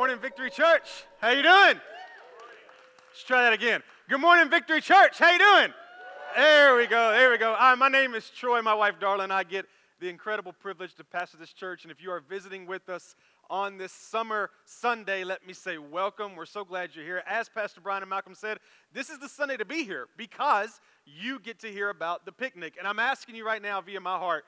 morning, Victory Church. How you doing? Let's try that again. Good morning, Victory Church. How you doing? There we go. There we go. Hi, my name is Troy. My wife, Darla, and I get the incredible privilege to pastor this church. And if you are visiting with us on this summer Sunday, let me say welcome. We're so glad you're here. As Pastor Brian and Malcolm said, this is the Sunday to be here because you get to hear about the picnic. And I'm asking you right now via my heart,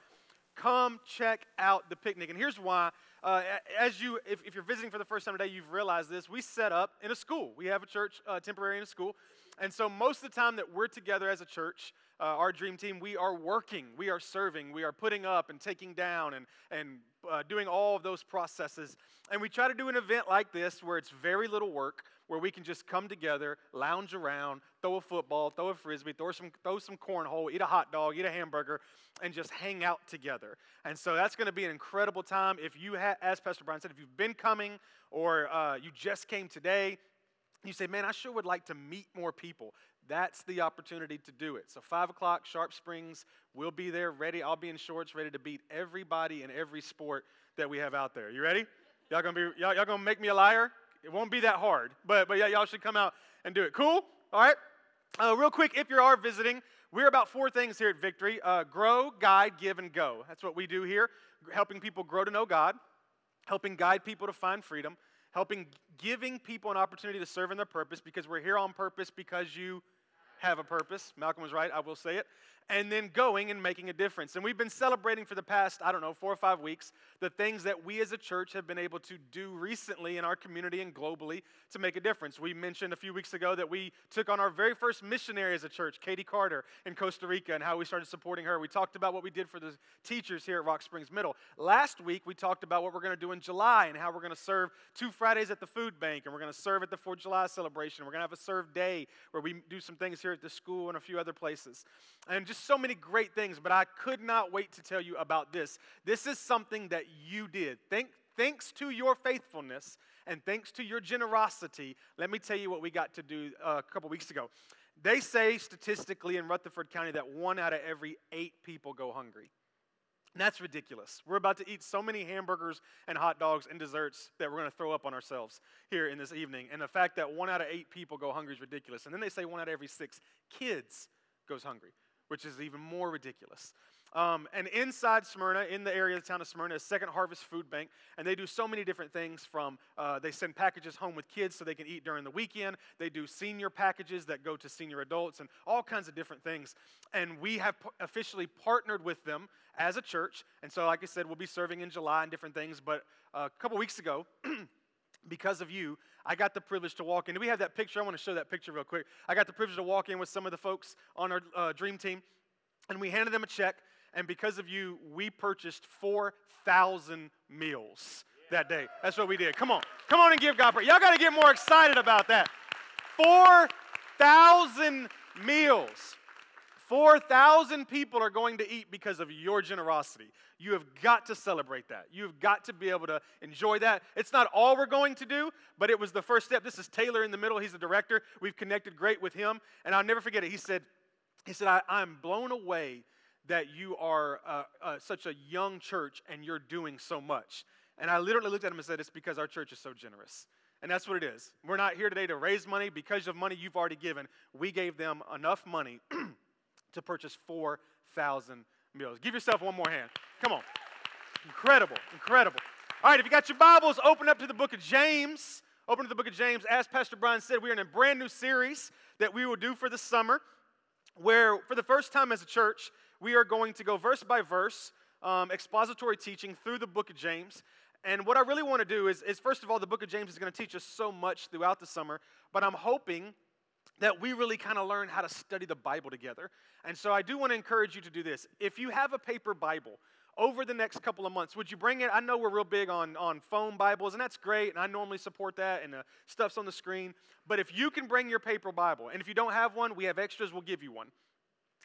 come check out the picnic. And here's why uh, as you, if, if, you're visiting for the first time today, you've realized this. We set up in a school. We have a church uh, temporary in a school. And so most of the time that we're together as a church, uh, our dream team, we are working, we are serving, we are putting up and taking down and, and uh, doing all of those processes. And we try to do an event like this where it's very little work, where we can just come together, lounge around, throw a football, throw a frisbee, throw some, throw some cornhole, eat a hot dog, eat a hamburger, and just hang out together. And so that's going to be an incredible time. If you, ha- as Pastor Brian said, if you've been coming or uh, you just came today, you say, man, I sure would like to meet more people. That's the opportunity to do it. So, 5 o'clock, Sharp Springs, we'll be there ready. I'll be in shorts, ready to beat everybody in every sport that we have out there. You ready? Y'all gonna, be, y'all, y'all gonna make me a liar? It won't be that hard, but, but yeah, y'all should come out and do it. Cool? All right? Uh, real quick, if you are visiting, we're about four things here at Victory uh, grow, guide, give, and go. That's what we do here, helping people grow to know God, helping guide people to find freedom, helping giving people an opportunity to serve in their purpose because we're here on purpose because you have a purpose. Malcolm was right, I will say it and then going and making a difference. And we've been celebrating for the past, I don't know, four or five weeks, the things that we as a church have been able to do recently in our community and globally to make a difference. We mentioned a few weeks ago that we took on our very first missionary as a church, Katie Carter, in Costa Rica, and how we started supporting her. We talked about what we did for the teachers here at Rock Springs Middle. Last week, we talked about what we're going to do in July and how we're going to serve two Fridays at the food bank, and we're going to serve at the 4th of July celebration. We're going to have a serve day where we do some things here at the school and a few other places. And just so many great things, but I could not wait to tell you about this. This is something that you did. Thank, thanks to your faithfulness and thanks to your generosity, let me tell you what we got to do uh, a couple weeks ago. They say statistically in Rutherford County that one out of every eight people go hungry. And that's ridiculous. We're about to eat so many hamburgers and hot dogs and desserts that we're going to throw up on ourselves here in this evening. And the fact that one out of eight people go hungry is ridiculous. And then they say one out of every six kids goes hungry which is even more ridiculous. Um, and inside Smyrna, in the area of the town of Smyrna, is Second Harvest Food Bank, and they do so many different things. From uh, they send packages home with kids so they can eat during the weekend. They do senior packages that go to senior adults, and all kinds of different things. And we have p- officially partnered with them as a church. And so, like I said, we'll be serving in July and different things. But uh, a couple weeks ago. because of you, I got the privilege to walk in. Do we have that picture? I want to show that picture real quick. I got the privilege to walk in with some of the folks on our uh, dream team, and we handed them a check. And because of you, we purchased 4,000 meals that day. That's what we did. Come on. Come on and give God praise. Y'all got to get more excited about that. 4,000 meals. 4,000 people are going to eat because of your generosity. You have got to celebrate that. You've got to be able to enjoy that. It's not all we're going to do, but it was the first step. This is Taylor in the middle. He's the director. We've connected great with him. And I'll never forget it. He said, he said I, am blown away that you are uh, uh, such a young church and you're doing so much. And I literally looked at him and said, It's because our church is so generous. And that's what it is. We're not here today to raise money because of money you've already given. We gave them enough money to purchase 4,000 meals. Give yourself one more hand. Come on. Incredible, incredible. All right, if you got your Bibles, open up to the book of James. Open to the book of James. As Pastor Brian said, we're in a brand new series that we will do for the summer, where for the first time as a church, we are going to go verse by verse, um, expository teaching through the book of James. And what I really want to do is, is, first of all, the book of James is going to teach us so much throughout the summer, but I'm hoping that we really kind of learn how to study the Bible together. And so I do want to encourage you to do this. If you have a paper Bible, over the next couple of months, would you bring it? I know we're real big on, on phone Bibles, and that's great, and I normally support that, and the stuff's on the screen. But if you can bring your paper Bible, and if you don't have one, we have extras, we'll give you one.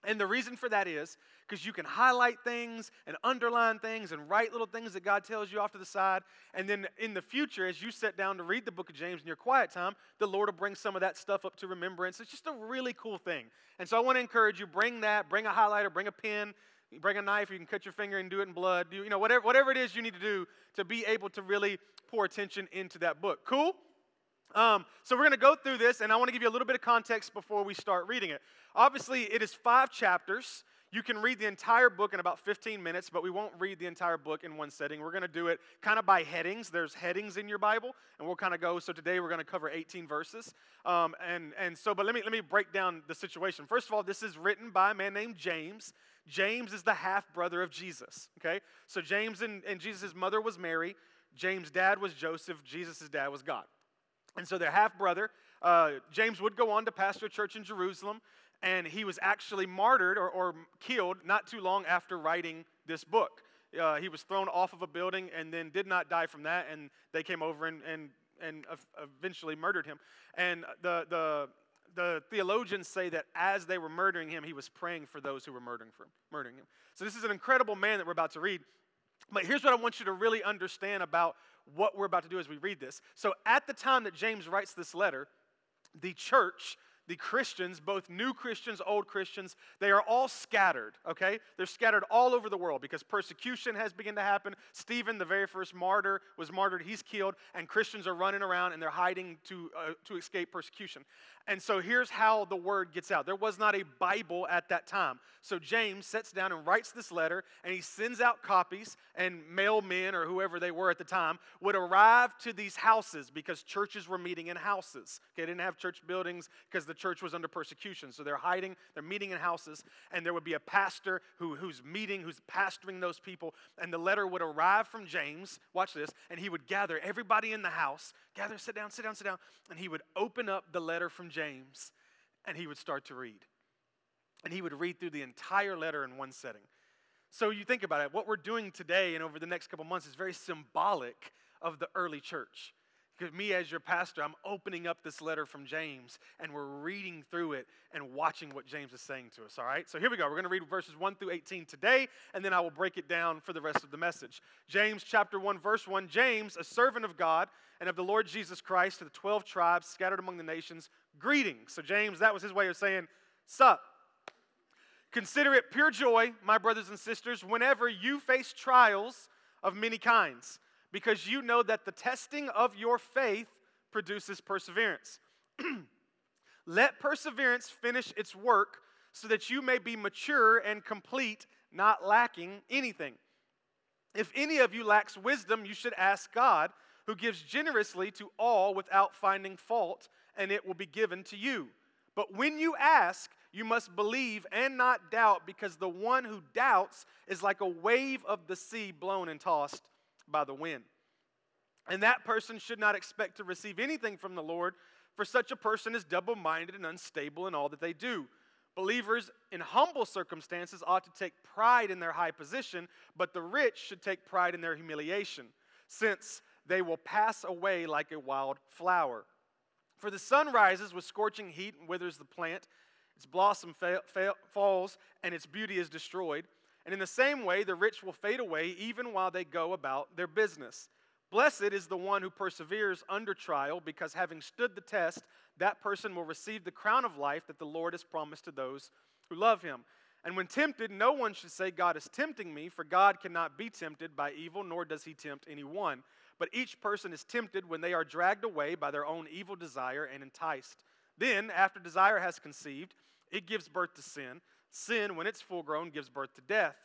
And the reason for that is because you can highlight things and underline things and write little things that God tells you off to the side. And then in the future, as you sit down to read the book of James in your quiet time, the Lord will bring some of that stuff up to remembrance. It's just a really cool thing. And so I want to encourage you bring that, bring a highlighter, bring a pen, bring a knife, you can cut your finger and do it in blood. You, you know, whatever, whatever it is you need to do to be able to really pour attention into that book. Cool? Um, so we're going to go through this, and I want to give you a little bit of context before we start reading it. Obviously, it is five chapters. You can read the entire book in about 15 minutes, but we won't read the entire book in one setting. We're going to do it kind of by headings. There's headings in your Bible, and we'll kind of go. So today we're going to cover 18 verses. Um, and, and so, but let me, let me break down the situation. First of all, this is written by a man named James. James is the half brother of Jesus, okay? So James and, and Jesus' mother was Mary. James' dad was Joseph. Jesus' dad was God. And so their half brother, uh, James would go on to pastor a church in Jerusalem, and he was actually martyred or, or killed not too long after writing this book. Uh, he was thrown off of a building and then did not die from that, and they came over and, and, and eventually murdered him. And the, the, the theologians say that as they were murdering him, he was praying for those who were murdering, for, murdering him. So this is an incredible man that we're about to read. But here's what I want you to really understand about what we're about to do as we read this. So, at the time that James writes this letter, the church the Christians, both new Christians, old Christians, they are all scattered, okay? They're scattered all over the world because persecution has begun to happen. Stephen, the very first martyr, was martyred, he's killed, and Christians are running around and they're hiding to, uh, to escape persecution. And so here's how the word gets out there was not a Bible at that time. So James sits down and writes this letter, and he sends out copies, and mailmen or whoever they were at the time would arrive to these houses because churches were meeting in houses. Okay, they didn't have church buildings because the church was under persecution. So they're hiding, they're meeting in houses, and there would be a pastor who, who's meeting, who's pastoring those people, and the letter would arrive from James. Watch this, and he would gather everybody in the house, gather, sit down, sit down, sit down, and he would open up the letter from James, and he would start to read. And he would read through the entire letter in one setting. So you think about it, what we're doing today and over the next couple months is very symbolic of the early church. Because me, as your pastor, I'm opening up this letter from James and we're reading through it and watching what James is saying to us, all right? So here we go. We're going to read verses 1 through 18 today, and then I will break it down for the rest of the message. James chapter 1, verse 1 James, a servant of God and of the Lord Jesus Christ to the 12 tribes scattered among the nations, greetings. So, James, that was his way of saying, Sup. Consider it pure joy, my brothers and sisters, whenever you face trials of many kinds because you know that the testing of your faith produces perseverance. Let perseverance finish its work so that you may be mature and complete, not lacking anything. If any of you lacks wisdom, you should ask God, who gives generously to all without finding fault, and it will be given to you. But when you ask, you must believe and not doubt, because the one who doubts is like a wave of the sea blown and tossed by the wind. And that person should not expect to receive anything from the Lord, for such a person is double minded and unstable in all that they do. Believers in humble circumstances ought to take pride in their high position, but the rich should take pride in their humiliation, since they will pass away like a wild flower. For the sun rises with scorching heat and withers the plant, its blossom fa- fa- falls, and its beauty is destroyed. And in the same way, the rich will fade away even while they go about their business. Blessed is the one who perseveres under trial, because having stood the test, that person will receive the crown of life that the Lord has promised to those who love him. And when tempted, no one should say, God is tempting me, for God cannot be tempted by evil, nor does he tempt anyone. But each person is tempted when they are dragged away by their own evil desire and enticed. Then, after desire has conceived, it gives birth to sin. Sin, when it's full grown, gives birth to death.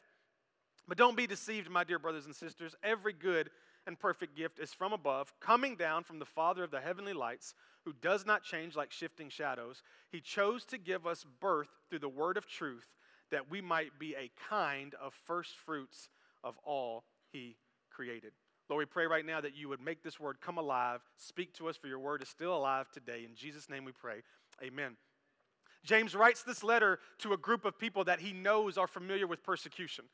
But don't be deceived, my dear brothers and sisters. Every good and perfect gift is from above, coming down from the Father of the heavenly lights, who does not change like shifting shadows. He chose to give us birth through the word of truth, that we might be a kind of first fruits of all He created. Lord, we pray right now that you would make this word come alive. Speak to us, for your word is still alive today. In Jesus' name we pray. Amen. James writes this letter to a group of people that he knows are familiar with persecution.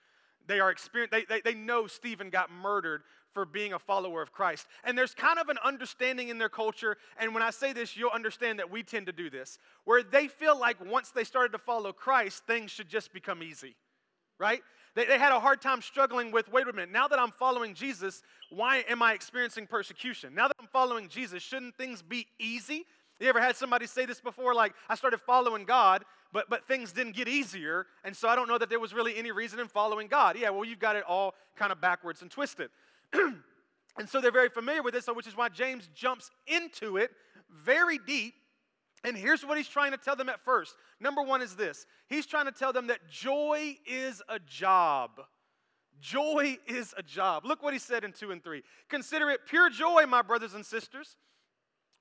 They are experienced, they, they, they know Stephen got murdered for being a follower of Christ. And there's kind of an understanding in their culture, and when I say this, you'll understand that we tend to do this, where they feel like once they started to follow Christ, things should just become easy, right? They, they had a hard time struggling with wait a minute, now that I'm following Jesus, why am I experiencing persecution? Now that I'm following Jesus, shouldn't things be easy? You ever had somebody say this before? Like, I started following God, but, but things didn't get easier, and so I don't know that there was really any reason in following God. Yeah, well, you've got it all kind of backwards and twisted. and so they're very familiar with this, which is why James jumps into it very deep. And here's what he's trying to tell them at first. Number one is this he's trying to tell them that joy is a job. Joy is a job. Look what he said in 2 and 3. Consider it pure joy, my brothers and sisters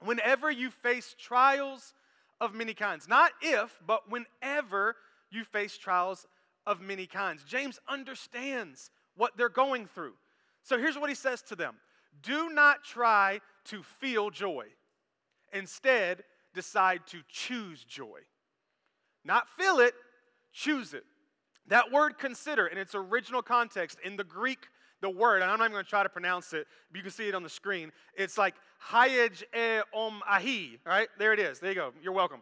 whenever you face trials of many kinds. Not if, but whenever you face trials of many kinds. James understands what they're going through. So here's what he says to them Do not try to feel joy. Instead, decide to choose joy. Not feel it, choose it. That word consider in its original context in the Greek the word, and I'm not even going to try to pronounce it, but you can see it on the screen. It's like hayej e om ahi, right? There it is. There you go. You're welcome.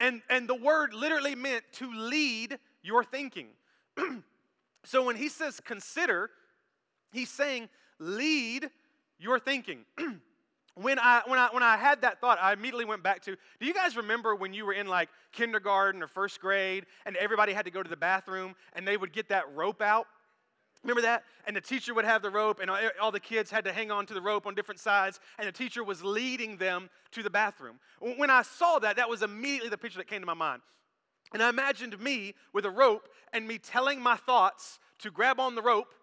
And, and the word literally meant to lead your thinking. so when he says consider, he's saying lead your thinking. when I, when, I, when I had that thought, I immediately went back to do you guys remember when you were in like kindergarten or first grade and everybody had to go to the bathroom and they would get that rope out Remember that? And the teacher would have the rope, and all the kids had to hang on to the rope on different sides, and the teacher was leading them to the bathroom. When I saw that, that was immediately the picture that came to my mind. And I imagined me with a rope and me telling my thoughts to grab on the rope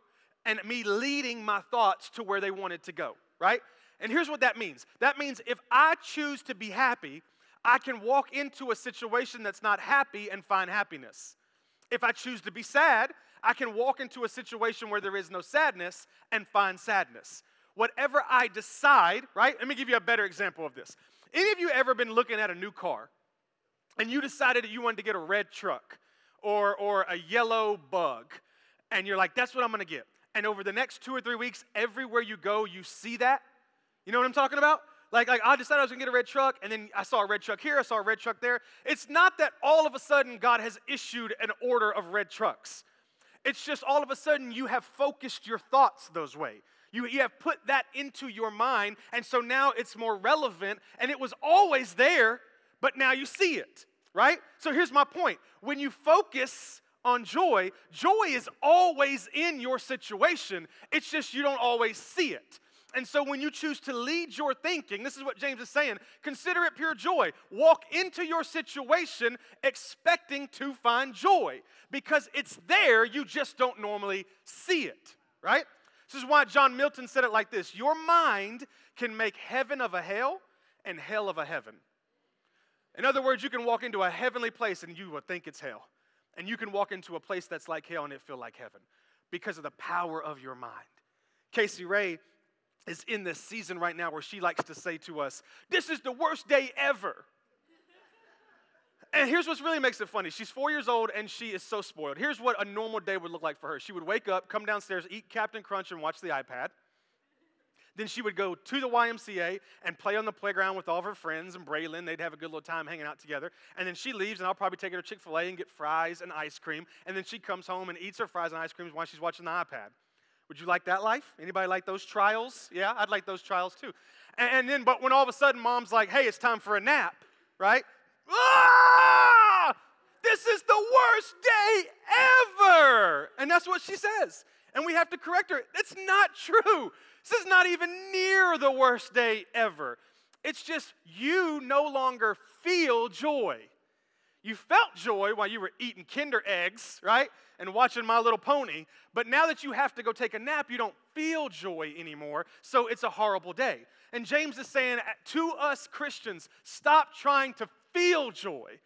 and me leading my thoughts to where they wanted to go, right? And here's what that means that means if I choose to be happy, I can walk into a situation that's not happy and find happiness. If I choose to be sad, I can walk into a situation where there is no sadness and find sadness. Whatever I decide, right? Let me give you a better example of this. Any of you ever been looking at a new car and you decided that you wanted to get a red truck or, or a yellow bug, and you're like, that's what I'm gonna get. And over the next two or three weeks, everywhere you go, you see that? You know what I'm talking about? Like, like I decided I was gonna get a red truck, and then I saw a red truck here, I saw a red truck there. It's not that all of a sudden God has issued an order of red trucks. It's just all of a sudden you have focused your thoughts those way. You, you have put that into your mind, and so now it's more relevant, and it was always there, but now you see it, right? So here's my point. When you focus on joy, joy is always in your situation. It's just you don't always see it. And so when you choose to lead your thinking, this is what James is saying consider it pure joy. Walk into your situation expecting to find joy because it's there, you just don't normally see it, right? This is why John Milton said it like this Your mind can make heaven of a hell and hell of a heaven. In other words, you can walk into a heavenly place and you will think it's hell. And you can walk into a place that's like hell and it feel like heaven because of the power of your mind. Casey Ray is in this season right now where she likes to say to us, This is the worst day ever. And here's what really makes it funny. She's four years old and she is so spoiled. Here's what a normal day would look like for her. She would wake up, come downstairs, eat Captain Crunch, and watch the iPad. Then she would go to the YMCA and play on the playground with all of her friends and Braylon. They'd have a good little time hanging out together. And then she leaves, and I'll probably take her to Chick fil A and get fries and ice cream. And then she comes home and eats her fries and ice cream while she's watching the iPad. Would you like that life? Anybody like those trials? Yeah, I'd like those trials too. And, then, but when all of a sudden mom's like, hey, it's time for a nap, right? Ah! This is the worst day ever. And that's what she says. And we have to correct her. It's not true. This is not even near the worst day ever. It's just you no longer feel joy. You felt joy while you were eating Kinder eggs, right? And watching My Little Pony. But now that you have to go take a nap, you don't feel joy anymore. So it's a horrible day. And James is saying uh, to us Christians, stop trying to feel joy.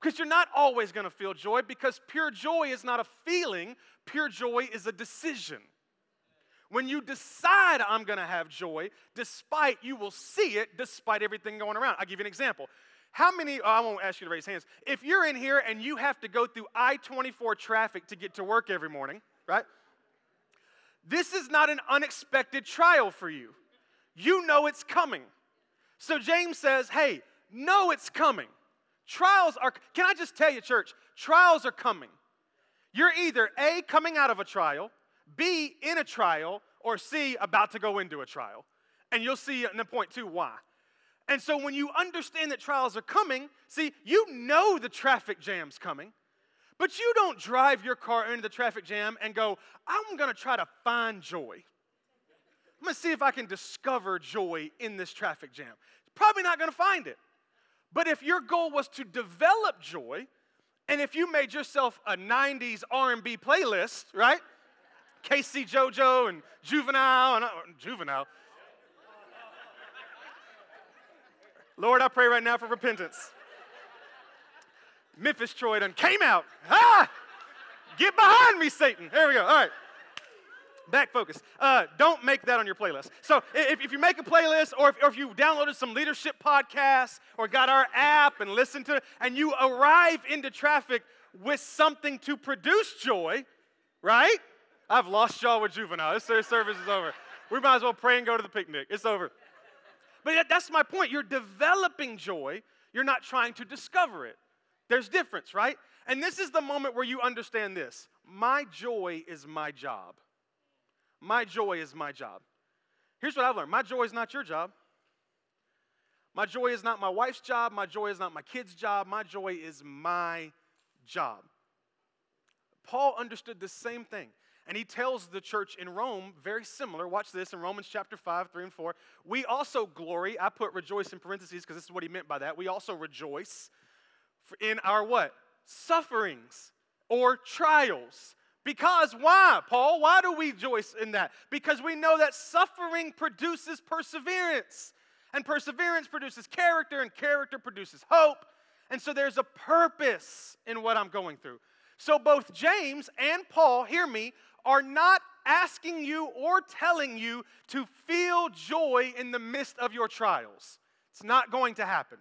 Because you're not always going to feel joy, because pure joy is not a feeling, pure joy is a decision. When you decide I'm going to have joy, despite you will see it despite everything going around. I'll give you an example. How many, oh, I won't ask you to raise hands. If you're in here and you have to go through I 24 traffic to get to work every morning, right? This is not an unexpected trial for you. You know it's coming. So James says, hey, know it's coming. Trials are, can I just tell you, church, trials are coming. You're either A, coming out of a trial, B, in a trial, or C, about to go into a trial. And you'll see in point two why. And so when you understand that trials are coming, see, you know the traffic jam's coming, but you don't drive your car into the traffic jam and go, I'm gonna try to find joy. I'm gonna see if I can discover joy in this traffic jam. Probably not gonna find it. But if your goal was to develop joy, and if you made yourself a 90s R&B playlist, right? K-Ci JoJo and Juvenile and uh, Juvenile. Lord, I pray right now for repentance. Memphis Troy done came out. Ah! Get behind me, Satan. There we go. All right. Back focus. Uh, don't make that on your playlist. So if, if you make a playlist or if, or if you downloaded some leadership podcasts or got our app and listen to it, and you arrive into traffic with something to produce joy, right? I've lost y'all with juvenile. This service is over. We might as well pray and go to the picnic. It's over. But that's my point. You're developing joy, you're not trying to discover it. There's difference, right? And this is the moment where you understand this. My joy is my job. My joy is my job. Here's what I've learned my joy is not your job. My joy is not my wife's job. My joy is not my kid's job. My joy is my job. Paul understood the same thing. And he tells the church in Rome very similar. Watch this in Romans chapter 5, 3 and 4. We also glory. I put rejoice in parentheses because this is what he meant by that. We also rejoice in our what? Sufferings or trials because why, Paul? Why do we rejoice in that? Because we know that suffering produces perseverance, and perseverance produces character, and character produces hope. And so there's a purpose in what I'm going through. So both James and Paul, hear me, are not asking you or telling you to feel joy in the midst of your trials. It's not going to happen.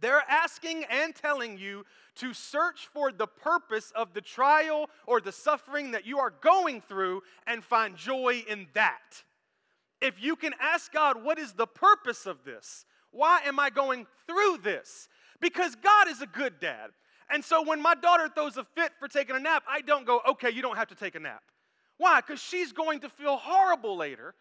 They're asking and telling you to search for the purpose of the trial or the suffering that you are going through and find joy in that. If you can ask God, what is the purpose of this? Why am I going through this? Because God is a good dad. And so when my daughter throws a fit for taking a nap, I don't go, okay, you don't have to take a nap. Why? Because she's going to feel horrible later.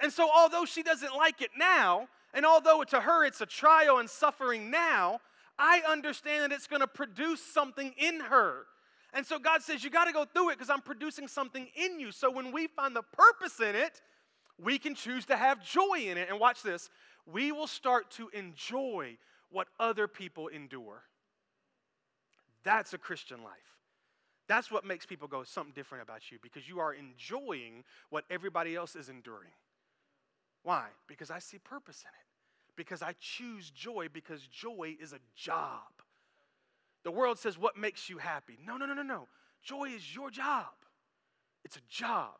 And so, although she doesn't like it now, and although to her it's a trial and suffering now, I understand that it's going to produce something in her. And so God says, You got to go through it because I'm producing something in you. So when we find the purpose in it, we can choose to have joy in it. And watch this we will start to enjoy what other people endure. That's a Christian life. That's what makes people go something different about you because you are enjoying what everybody else is enduring. Why? Because I see purpose in it. Because I choose joy because joy is a job. The world says, What makes you happy? No, no, no, no, no. Joy is your job. It's a job.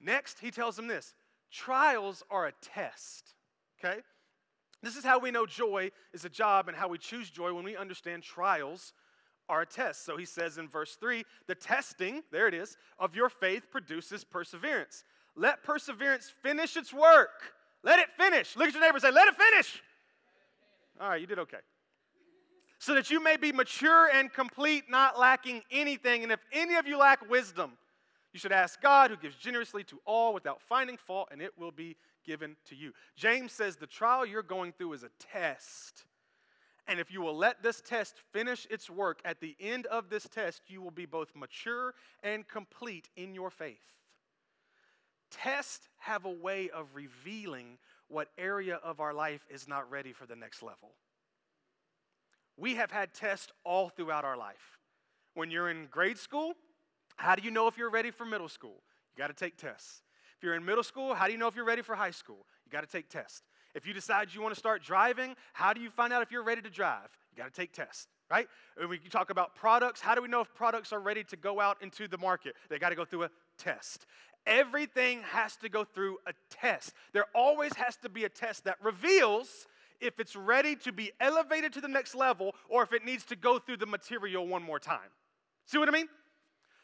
Next, he tells them this trials are a test. Okay? This is how we know joy is a job and how we choose joy when we understand trials are a test. So he says in verse 3 the testing, there it is, of your faith produces perseverance. Let perseverance finish its work. Let it finish. Look at your neighbor and say, Let it finish. All right, you did okay. So that you may be mature and complete, not lacking anything. And if any of you lack wisdom, you should ask God, who gives generously to all without finding fault, and it will be given to you. James says the trial you're going through is a test. And if you will let this test finish its work, at the end of this test, you will be both mature and complete in your faith. Tests have a way of revealing what area of our life is not ready for the next level. We have had tests all throughout our life. When you're in grade school, how do you know if you're ready for middle school? You got to take tests. If you're in middle school, how do you know if you're ready for high school? You got to take tests. If you decide you want to start driving, how do you find out if you're ready to drive? You got to take tests, right? When we talk about products, how do we know if products are ready to go out into the market? They got to go through a test. Everything has to go through a test. There always has to be a test that reveals if it's ready to be elevated to the next level or if it needs to go through the material one more time. See what I mean?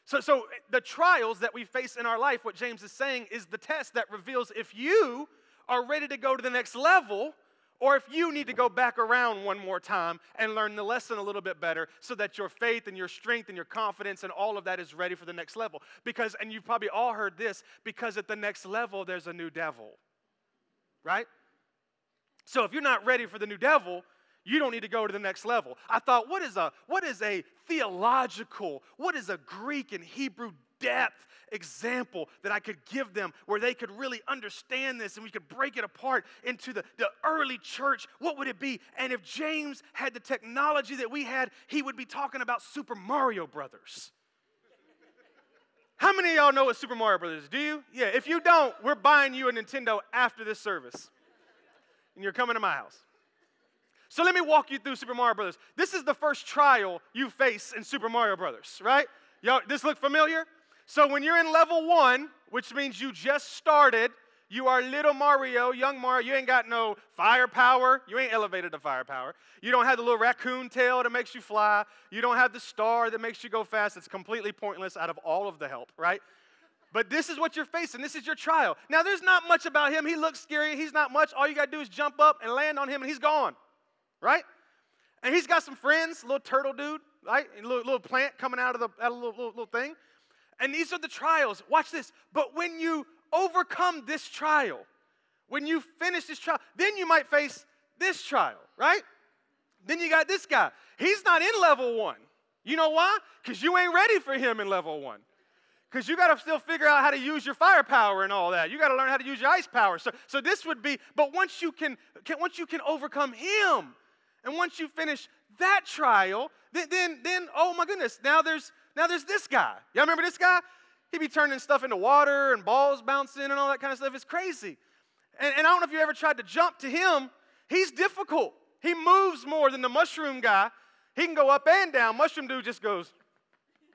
So, so eh, the trials that we face in our life, what James is saying is the test that reveals if you are ready to go to the next level or if you need to go back around one more time and learn the lesson a little bit better so that your faith and your strength and your confidence and all of that is ready for the next level. Because, and you've probably all heard this, because at the next level, there's a new devil, right? So if you're not ready for the new devil, you don't need to go to the next level. I thought, what is a what is a theological, what is a Greek and Hebrew depth example that I could give them where they could really understand this and we could break it apart into the, the early church, what would it be? And if James had the technology that we had, he would be talking about Super Mario Brothers. How many of y'all know what Super Mario Brothers? Do you? Yeah, if you don't, we're buying you a Nintendo after this service. And you're coming to my house. So let me walk you through Super Mario Brothers. This is the first trial you face in Super Mario Brothers, right? Y'all, this look familiar? So when you're in level one, which means you just started, you are little Mario, young Mario. You ain't got no firepower. You ain't elevated to firepower. You don't have the little raccoon tail that makes you fly. You don't have the star that makes you go fast. It's completely pointless out of all of the help, right? But this is what you're facing. This is your trial. Now, there's not much about him. He looks scary. He's not much. All you got to do is jump up and land on him, and he's gone, right? And he's got some friends, little turtle dude, right? A little, little plant coming out of the out of little, little, little thing. And these are the trials. Watch this. But when you overcome this trial, when you finish this trial, then you might face this trial, right? Then you got this guy. He's not in level one. You know why? Because you ain't ready for him in level one. Because you got to still figure out how to use your firepower and all that. You got to learn how to use your ice power. So, so this would be, but once you can, can once you can overcome him, and once you finish that trial, then, then, then oh my goodness, now there's now there's this guy. Y'all remember this guy? He'd be turning stuff into water and balls bouncing and all that kind of stuff. It's crazy. And, and I don't know if you ever tried to jump to him. He's difficult. He moves more than the mushroom guy. He can go up and down. Mushroom dude just goes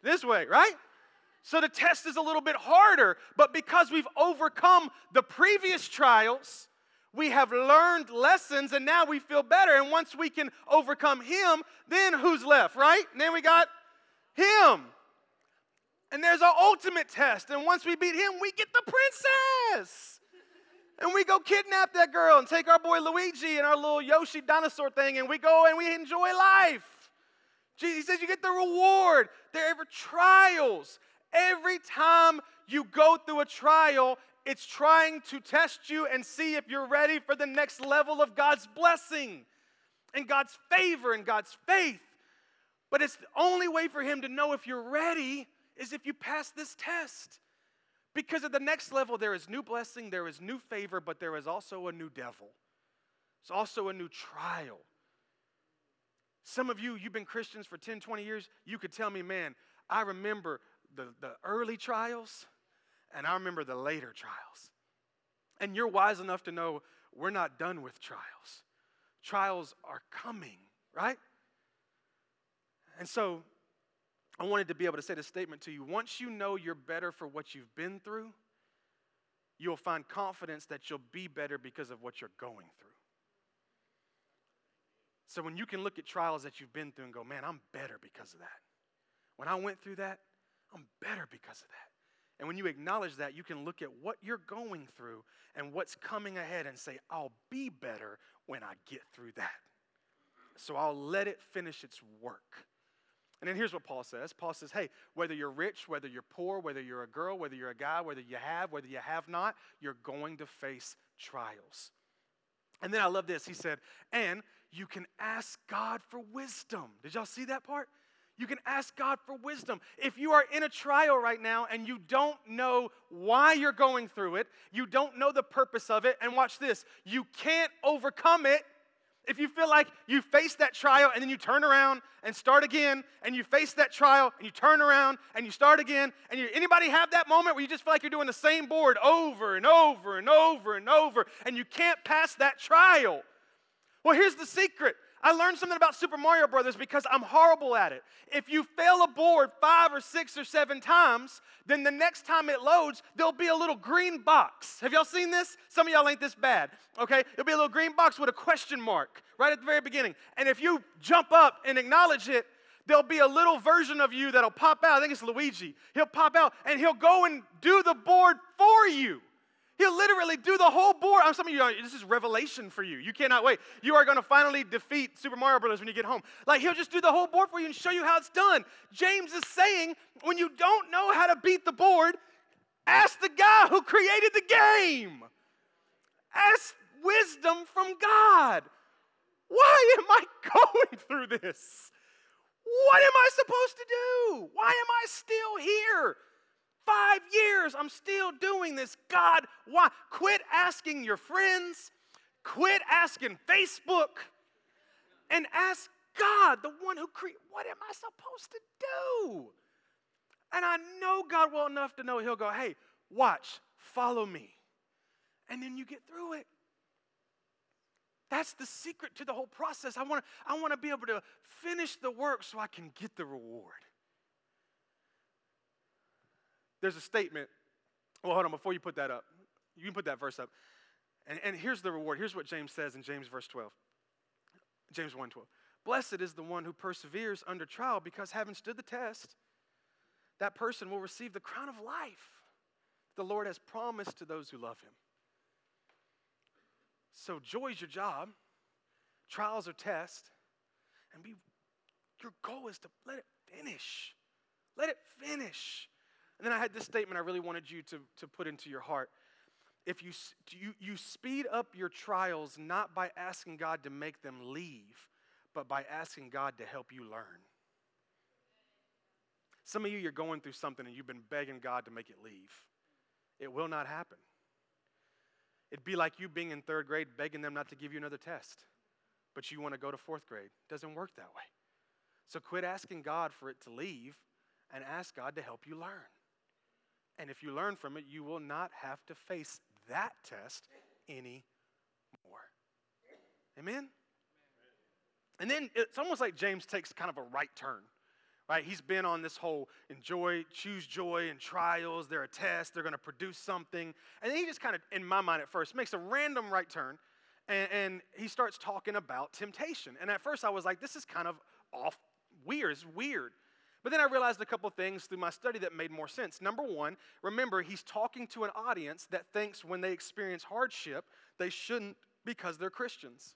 this way, right? So the test is a little bit harder, but because we've overcome the previous trials, we have learned lessons and now we feel better. And once we can overcome him, then who's left, right? And then we got him. And there's our ultimate test. And once we beat him, we get the princess. And we go kidnap that girl and take our boy Luigi and our little Yoshi dinosaur thing, and we go and we enjoy life. He says you get the reward. There are trials. Every time you go through a trial, it's trying to test you and see if you're ready for the next level of God's blessing and God's favor and God's faith. But it's the only way for him to know if you're ready is if you pass this test. Because at the next level, there is new blessing, there is new favor, but there is also a new devil. It's also a new trial. Some of you, you've been Christians for 10, 20 years, you could tell me, man, I remember the, the early trials and I remember the later trials. And you're wise enough to know we're not done with trials. Trials are coming, right? And so I wanted to be able to say this statement to you. Once you know you're better for what you've been through, you'll find confidence that you'll be better because of what you're going through. So when you can look at trials that you've been through and go, man, I'm better because of that. When I went through that, I'm better because of that. And when you acknowledge that, you can look at what you're going through and what's coming ahead and say, I'll be better when I get through that. So I'll let it finish its work. And then here's what Paul says Paul says, hey, whether you're rich, whether you're poor, whether you're a girl, whether you're a guy, whether you have, whether you have not, you're going to face trials. And then I love this. He said, and you can ask God for wisdom. Did y'all see that part? You can ask God for wisdom. If you are in a trial right now and you don't know why you're going through it, you don't know the purpose of it, and watch this, you can't overcome it if you feel like you face that trial and then you turn around and start again, and you face that trial and you turn around and you start again, and you, anybody have that moment where you just feel like you're doing the same board over and over and over and over, and you can't pass that trial? Well, here's the secret I learned something about Super Mario Brothers because I'm horrible at it. If you fail a board five or six or seven times, then the next time it loads, there'll be a little green box. Have y'all seen this? Some of y'all ain't this bad, okay? There'll be a little green box with a question mark right at the very beginning. And if you jump up and acknowledge it, there'll be a little version of you that'll pop out. I think it's Luigi. He'll pop out and he'll go and do the board for you. He'll literally do the whole board. I'm some of you, this is revelation for you. You cannot wait. You are going to finally defeat Super Mario Brothers when you get home. Like, he'll just do the whole board for you and show you how it's done. James is saying, when you don't know how to beat the board, ask the guy who created the game. Ask wisdom from God. Why am I going through this? What am I supposed to do? Why am I still here? Five years, I'm still doing this. God, why? Quit asking your friends, quit asking Facebook, and ask God, the one who created, what am I supposed to do? And I know God well enough to know He'll go, hey, watch, follow me. And then you get through it. That's the secret to the whole process. I want to I want to be able to finish the work so I can get the reward. There's a statement. Well, hold on, before you put that up, you can put that verse up. And, and here's the reward. Here's what James says in James verse 12. James 1 12. Blessed is the one who perseveres under trial because having stood the test, that person will receive the crown of life the Lord has promised to those who love him. So joy's your job, trials are tests, and be your goal is to let it finish. Let it finish. And then I had this statement I really wanted you to, to put into your heart. If you, you, you speed up your trials not by asking God to make them leave, but by asking God to help you learn. Some of you, you're going through something and you've been begging God to make it leave. It will not happen. It'd be like you being in third grade begging them not to give you another test, but you want to go to fourth grade. Doesn't work that way. So quit asking God for it to leave and ask God to help you learn. And if you learn from it, you will not have to face that test anymore. Amen? And then it's almost like James takes kind of a right turn right? He's been on this whole enjoy, choose joy and trials. They're a test, they're going to produce something. And then he just kind of, in my mind at first, makes a random right turn and, and, he starts talking about temptation. And at first I was like, this is kind of off, weird, it's weird. But then I realized a couple things through my study that made more sense. Number one, remember, he's talking to an audience that thinks when they experience hardship, they shouldn't because they're Christians.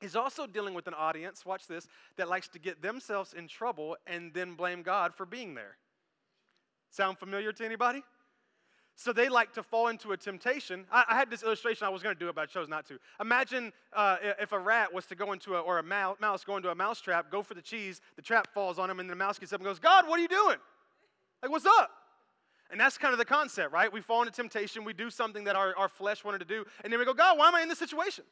He's also dealing with an audience, watch this, that likes to get themselves in trouble and then blame God for being there. Sound familiar to anybody? So they like to fall into a temptation. I, I had this illustration I was going to do it, but I chose not to. Imagine uh, if a rat was to go into a, or a mouse, go into a mouse trap, go for the cheese, the trap falls on him, and the mouse gets up and goes, God, what are you doing? Like, what's up? And that's kind of the concept, right? We fall into temptation, we do something that our, our flesh wanted to do, and then we go, God, why am I in this situation?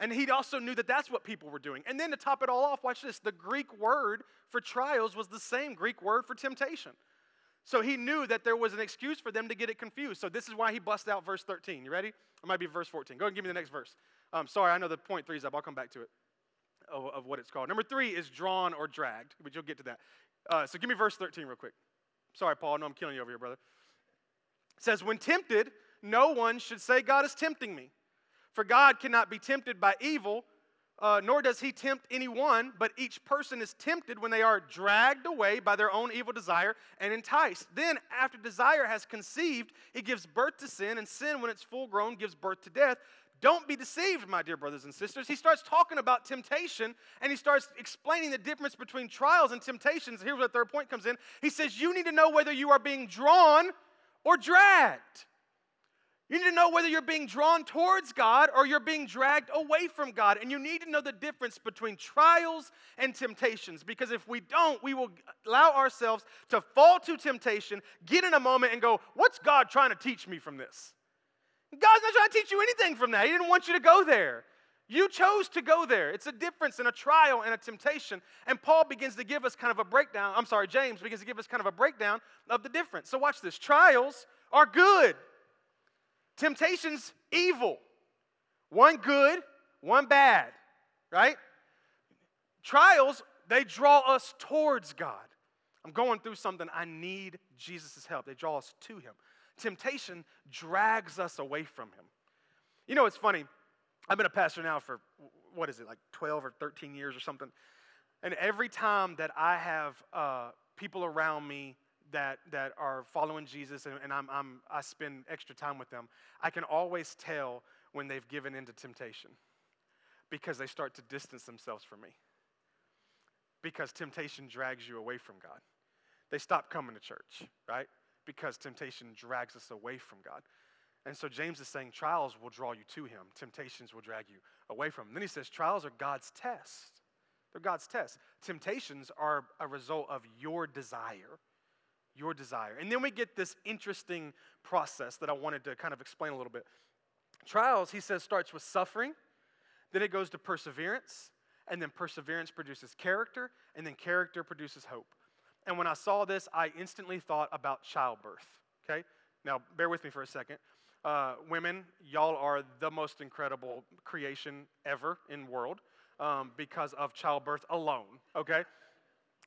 And he also knew that that's what people were doing. And then to top it all off, watch this the Greek word for trials was the same Greek word for temptation. So he knew that there was an excuse for them to get it confused. So this is why he busted out verse 13. You ready? It might be verse 14. Go ahead and give me the next verse. Um, sorry, I know the point three is up. I'll come back to it of, of, what it's called. Number three is drawn or dragged, but you'll get to that. Uh, so give me verse 13 real quick. Sorry, Paul. No, I'm killing you over here, brother. It says, When tempted, no one should say, God is tempting me. For God cannot be tempted by evil, uh, nor does he tempt anyone, but each person is tempted when they are dragged away by their own evil desire and enticed. Then, after desire has conceived, it gives birth to sin, and sin, when it's full grown, gives birth to death. Don't be deceived, my dear brothers and sisters. He starts talking about temptation and he starts explaining the difference between trials and temptations. Here's where the third point comes in. He says, You need to know whether you are being drawn or dragged. You need to know whether you're being drawn towards God or you're being dragged away from God. And you need to know the difference between trials and temptations because if we don't, we will allow ourselves to fall to temptation, get in a moment, and go, What's God trying to teach me from this? God's not trying to teach you anything from that. He didn't want you to go there. You chose to go there. It's a difference in a trial and a temptation. And Paul begins to give us kind of a breakdown. I'm sorry, James begins to give us kind of a breakdown of the difference. So watch this. Trials are good. Temptation's evil. One good, one bad, right? Trials, they draw us towards God. I'm going through something, I need Jesus' help. They draw us to Him. Temptation drags us away from Him. You know, it's funny. I've been a pastor now for, what is it, like 12 or 13 years or something. And every time that I have uh, people around me that, that are following Jesus and, and I'm, I'm, I spend extra time with them, I can always tell when they've given into temptation because they start to distance themselves from me. Because temptation drags you away from God. They stop coming to church, right? Because temptation drags us away from God. And so James is saying trials will draw you to him, temptations will drag you away from him. Then he says trials are God's test. They're God's test. Temptations are a result of your desire. Your desire. And then we get this interesting process that I wanted to kind of explain a little bit. Trials, he says, starts with suffering, then it goes to perseverance, and then perseverance produces character, and then character produces hope. And when I saw this, I instantly thought about childbirth. Okay? Now, bear with me for a second. Uh, women, y'all are the most incredible creation ever in world um, because of childbirth alone. Okay?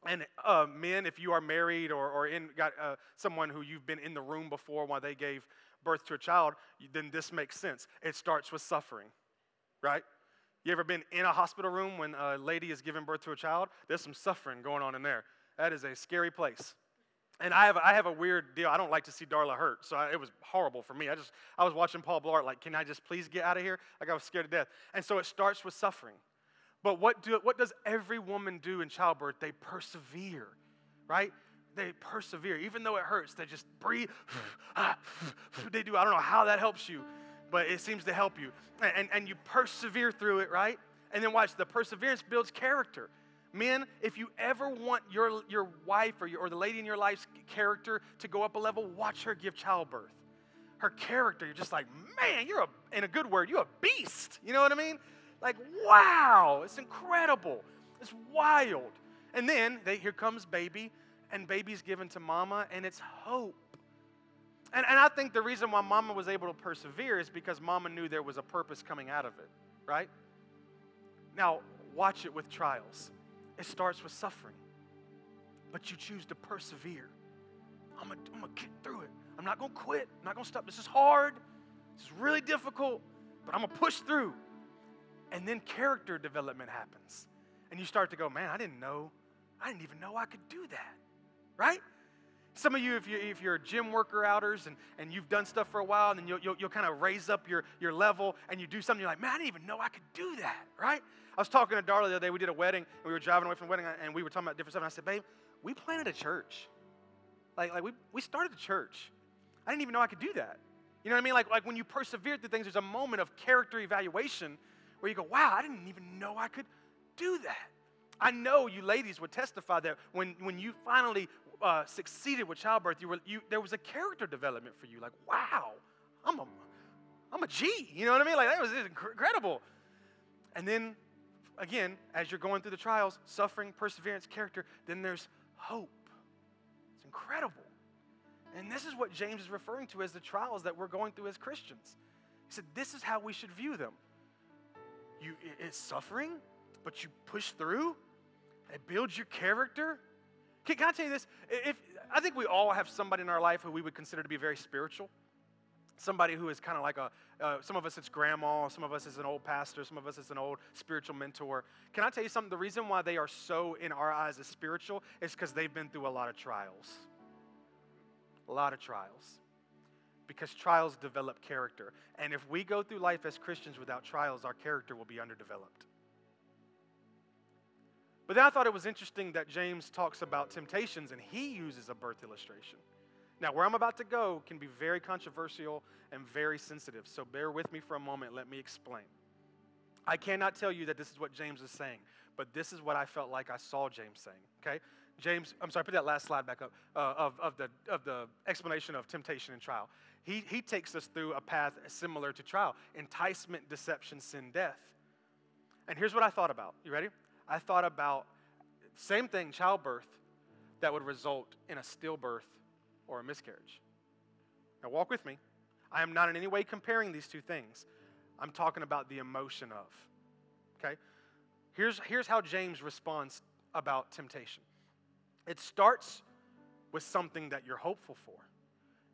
And uh, men, if you are married or, or in, got uh, someone who you've been in the room before while they gave birth to a child, then this makes sense. It starts with suffering, right? You ever been in a hospital room when a lady is giving birth to a child? There's some suffering going on in there. That is a scary place. And I have, I have a weird deal. I don't like to see Darla hurt, so I, it was horrible for me. I just I was watching Paul Blart like, can I just please get out of here? Like I was scared to death. And so it starts with suffering. But what do what does every woman do in childbirth? They persevere, right? They persevere, even though it hurts. They just breathe. they do. I don't know how that helps you but it seems to help you. And, and you persevere through it, right? And then watch, the perseverance builds character. Men, if you ever want your, your wife or, your, or the lady in your life's character to go up a level, watch her give childbirth. Her character, you're just like, man, you're a, in a good word, you're a beast. You know what I mean? Like, wow, it's incredible. It's wild. And then they, here comes baby, and baby's given to mama, and it's hope. And, and I think the reason why mama was able to persevere is because mama knew there was a purpose coming out of it, right? Now, watch it with trials. It starts with suffering, but you choose to persevere. I'm gonna, I'm gonna get through it. I'm not gonna quit. I'm not gonna stop. This is hard. This is really difficult, but I'm gonna push through. And then character development happens. And you start to go, man, I didn't know, I didn't even know I could do that, right? Some of you, if, you, if you're a gym worker outers and, and you've done stuff for a while, and then you'll, you'll, you'll kind of raise up your, your level and you do something, you're like, man, I didn't even know I could do that, right? I was talking to Darla the other day. We did a wedding and we were driving away from the wedding uh, and we were talking about different stuff. And I said, babe, we planted a church. Like, like we, we started a church. I didn't even know I could do that. You know what I mean? Like, like when you persevere through things, there's a moment of character evaluation where you go, wow, I didn't even know I could do that. I know you ladies would testify that when, when you finally uh, succeeded with childbirth, you were, you, there was a character development for you. Like, wow, I'm a, I'm a G. You know what I mean? Like, that was incredible. And then, again, as you're going through the trials, suffering, perseverance, character, then there's hope. It's incredible. And this is what James is referring to as the trials that we're going through as Christians. He said, This is how we should view them. You, it's suffering, but you push through, it builds your character, can, can I tell you this? If, I think we all have somebody in our life who we would consider to be very spiritual. Somebody who is kind of like a, uh, some of us it's grandma, some of us is an old pastor, some of us is an old spiritual mentor. Can I tell you something? The reason why they are so in our eyes as spiritual is because they've been through a lot of trials. A lot of trials. Because trials develop character. And if we go through life as Christians without trials, our character will be underdeveloped. But then I thought it was interesting that James talks about temptations and he uses a birth illustration. Now, where I'm about to go can be very controversial and very sensitive, so bear with me for a moment. Let me explain. I cannot tell you that this is what James is saying, but this is what I felt like I saw James saying, okay? James, I'm sorry, put that last slide back up uh, of, of, the, of the explanation of temptation and trial. He, he takes us through a path similar to trial enticement, deception, sin, death. And here's what I thought about. You ready? I thought about same thing, childbirth, that would result in a stillbirth or a miscarriage. Now, walk with me. I am not in any way comparing these two things. I'm talking about the emotion of. Okay? Here's, here's how James responds about temptation it starts with something that you're hopeful for,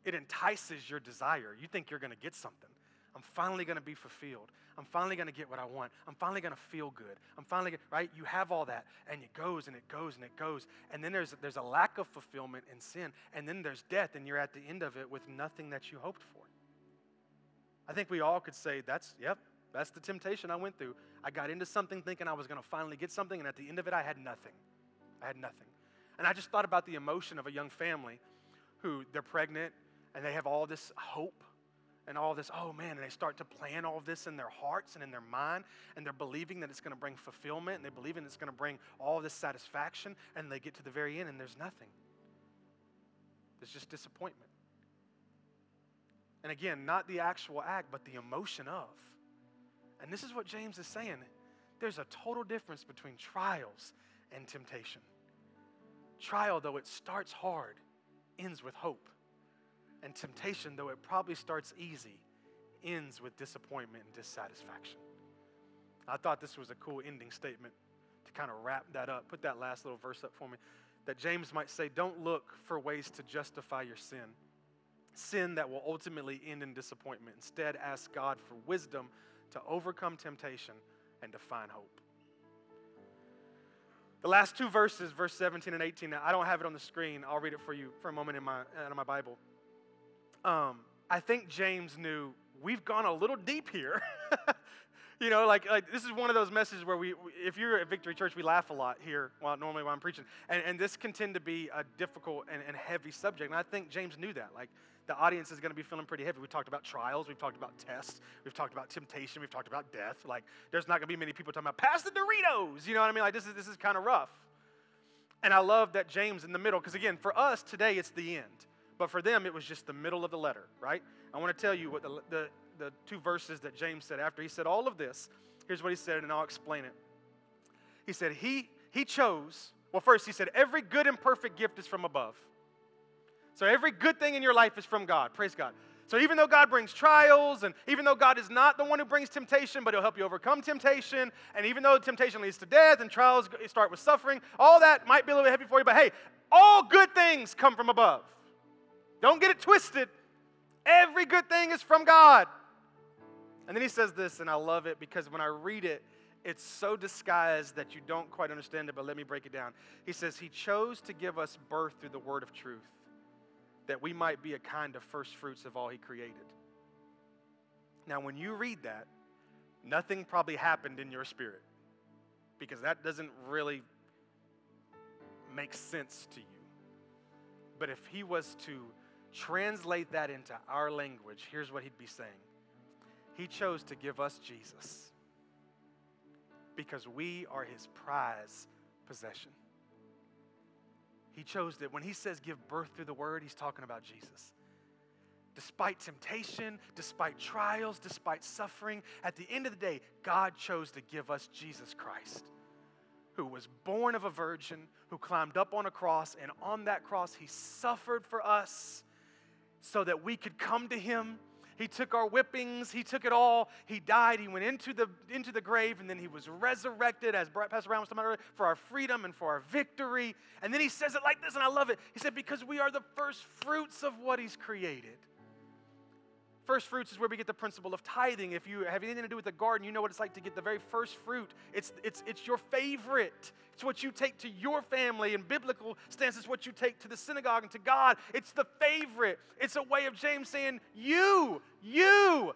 it entices your desire. You think you're going to get something. I'm finally going to be fulfilled. I'm finally going to get what I want. I'm finally going to feel good. I'm finally gonna, right? You have all that, and it goes and it goes and it goes, and then there's there's a lack of fulfillment in sin, and then there's death, and you're at the end of it with nothing that you hoped for. I think we all could say that's yep, that's the temptation I went through. I got into something thinking I was going to finally get something, and at the end of it, I had nothing. I had nothing. And I just thought about the emotion of a young family who they're pregnant and they have all this hope and all this. Oh man, and they start to plan all this in their hearts and in their mind, and they're believing that it's going to bring fulfillment, and they believe it's going to bring all this satisfaction, and they get to the very end, and there's nothing. There's just disappointment. And again, not the actual act, but the emotion of. And this is what James is saying. There's a total difference between trials and temptation. Trial, though it starts hard, ends with hope. And temptation, though it probably starts easy, ends with disappointment and dissatisfaction. I thought this was a cool ending statement to kind of wrap that up. Put that last little verse up for me. That James might say, Don't look for ways to justify your sin, sin that will ultimately end in disappointment. Instead, ask God for wisdom to overcome temptation and to find hope. The last two verses, verse 17 and 18, I don't have it on the screen. I'll read it for you for a moment in my, in my Bible. Um, I think James knew we've gone a little deep here. you know, like, like this is one of those messages where we, if you're at Victory Church, we laugh a lot here, well, normally while I'm preaching. And, and this can tend to be a difficult and, and heavy subject. And I think James knew that. Like, the audience is going to be feeling pretty heavy. We've talked about trials, we've talked about tests, we've talked about temptation, we've talked about death. Like, there's not going to be many people talking about pass the Doritos. You know what I mean? Like, this is this is kind of rough. And I love that James in the middle, because again, for us today, it's the end. But for them, it was just the middle of the letter, right? I want to tell you what the, the, the two verses that James said after he said all of this. Here's what he said, and I'll explain it. He said, He, he chose, well, first, he said, every good and perfect gift is from above. So every good thing in your life is from God. Praise God. So even though God brings trials, and even though God is not the one who brings temptation, but He'll help you overcome temptation, and even though temptation leads to death and trials start with suffering, all that might be a little bit heavy for you, but hey, all good things come from above. Don't get it twisted. Every good thing is from God. And then he says this, and I love it because when I read it, it's so disguised that you don't quite understand it, but let me break it down. He says, He chose to give us birth through the word of truth that we might be a kind of first fruits of all He created. Now, when you read that, nothing probably happened in your spirit because that doesn't really make sense to you. But if He was to translate that into our language, here's what He'd be saying He chose to give us Jesus because we are His prize possession. He chose that when he says give birth through the word, he's talking about Jesus. Despite temptation, despite trials, despite suffering, at the end of the day, God chose to give us Jesus Christ, who was born of a virgin, who climbed up on a cross, and on that cross, he suffered for us so that we could come to him he took our whippings, He took it all. He died, He went into the, into the grave, and then He was resurrected, as Pastor Brown was talking about earlier, for our freedom and for our victory. And then He says it like this, and I love it. He said, Because we are the first fruits of what He's created. First fruits is where we get the principle of tithing. If you have anything to do with the garden, you know what it's like to get the very first fruit. It's, it's, it's your favorite. It's what you take to your family. In biblical stance, it's what you take to the synagogue and to God. It's the favorite. It's a way of James saying, You, you,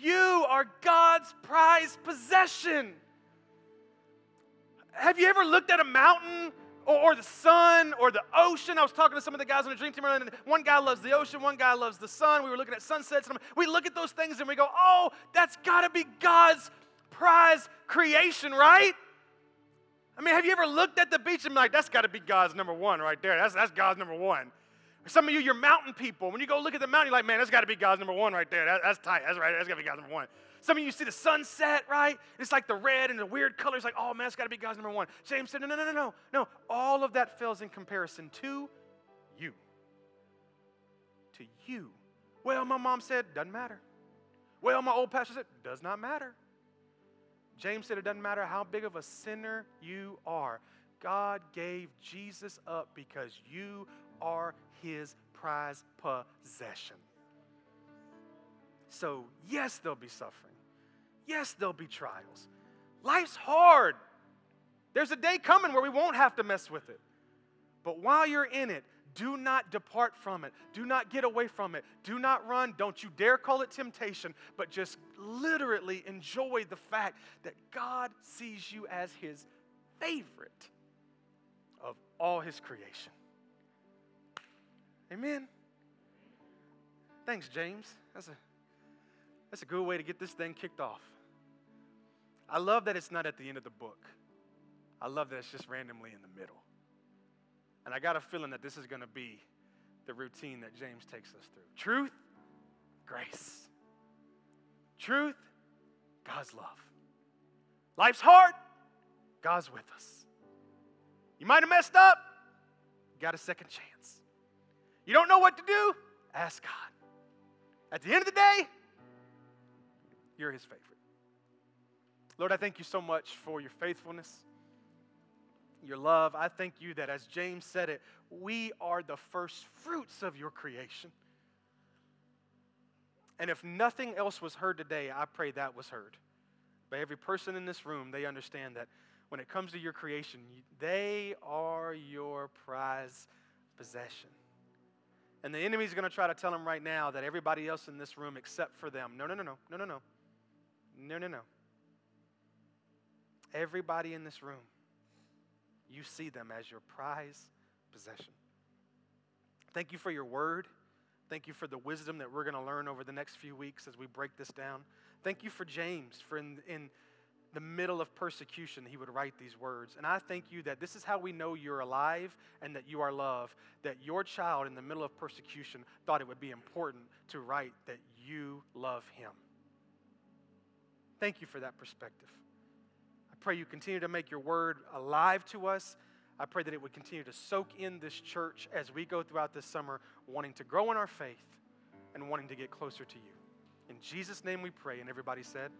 you are God's prized possession. Have you ever looked at a mountain or, or, the sun or the ocean. I was talking to some of the guys on the dream team and one guy loves the ocean, one guy loves the sun. We were looking at sunsets, and we look at those things and we go, oh, that's got to be God's prize creation, right? I mean, have you ever looked at the beach and been like, that's got to be God's number one right there? That's, that's God's number one. Some of you, you're mountain people. When you go look at the mountain, you're like, man, that's got to be God's number one right there. That, that's tight. That's right. That's got to be God's number one. Some of you see the sunset, right? It's like the red and the weird colors, like, oh man, it's got to be God's number one. James said, no, no, no, no, no. No, all of that fails in comparison to you. To you. Well, my mom said, doesn't matter. Well, my old pastor said, does not matter. James said, it doesn't matter how big of a sinner you are. God gave Jesus up because you are his prize possession. So, yes, there'll be suffering. Yes, there'll be trials. Life's hard. There's a day coming where we won't have to mess with it. But while you're in it, do not depart from it. Do not get away from it. Do not run. Don't you dare call it temptation, but just literally enjoy the fact that God sees you as his favorite of all his creation. Amen. Thanks, James. That's a That's a good way to get this thing kicked off. I love that it's not at the end of the book. I love that it's just randomly in the middle. And I got a feeling that this is going to be the routine that James takes us through truth, grace. Truth, God's love. Life's hard, God's with us. You might have messed up, you got a second chance. You don't know what to do, ask God. At the end of the day, you're his favorite. Lord, I thank you so much for your faithfulness, your love. I thank you that, as James said it, we are the first fruits of your creation. And if nothing else was heard today, I pray that was heard. By every person in this room, they understand that when it comes to your creation, they are your prize possession. And the enemy's going to try to tell them right now that everybody else in this room except for them. No, no, no, no, no, no, no. No, no, no. Everybody in this room, you see them as your prize possession. Thank you for your word. Thank you for the wisdom that we're going to learn over the next few weeks as we break this down. Thank you for James, for in, in the middle of persecution, he would write these words. And I thank you that this is how we know you're alive and that you are loved. That your child, in the middle of persecution, thought it would be important to write that you love him. Thank you for that perspective. Pray you continue to make your word alive to us. I pray that it would continue to soak in this church as we go throughout this summer, wanting to grow in our faith and wanting to get closer to you. In Jesus' name we pray. And everybody said,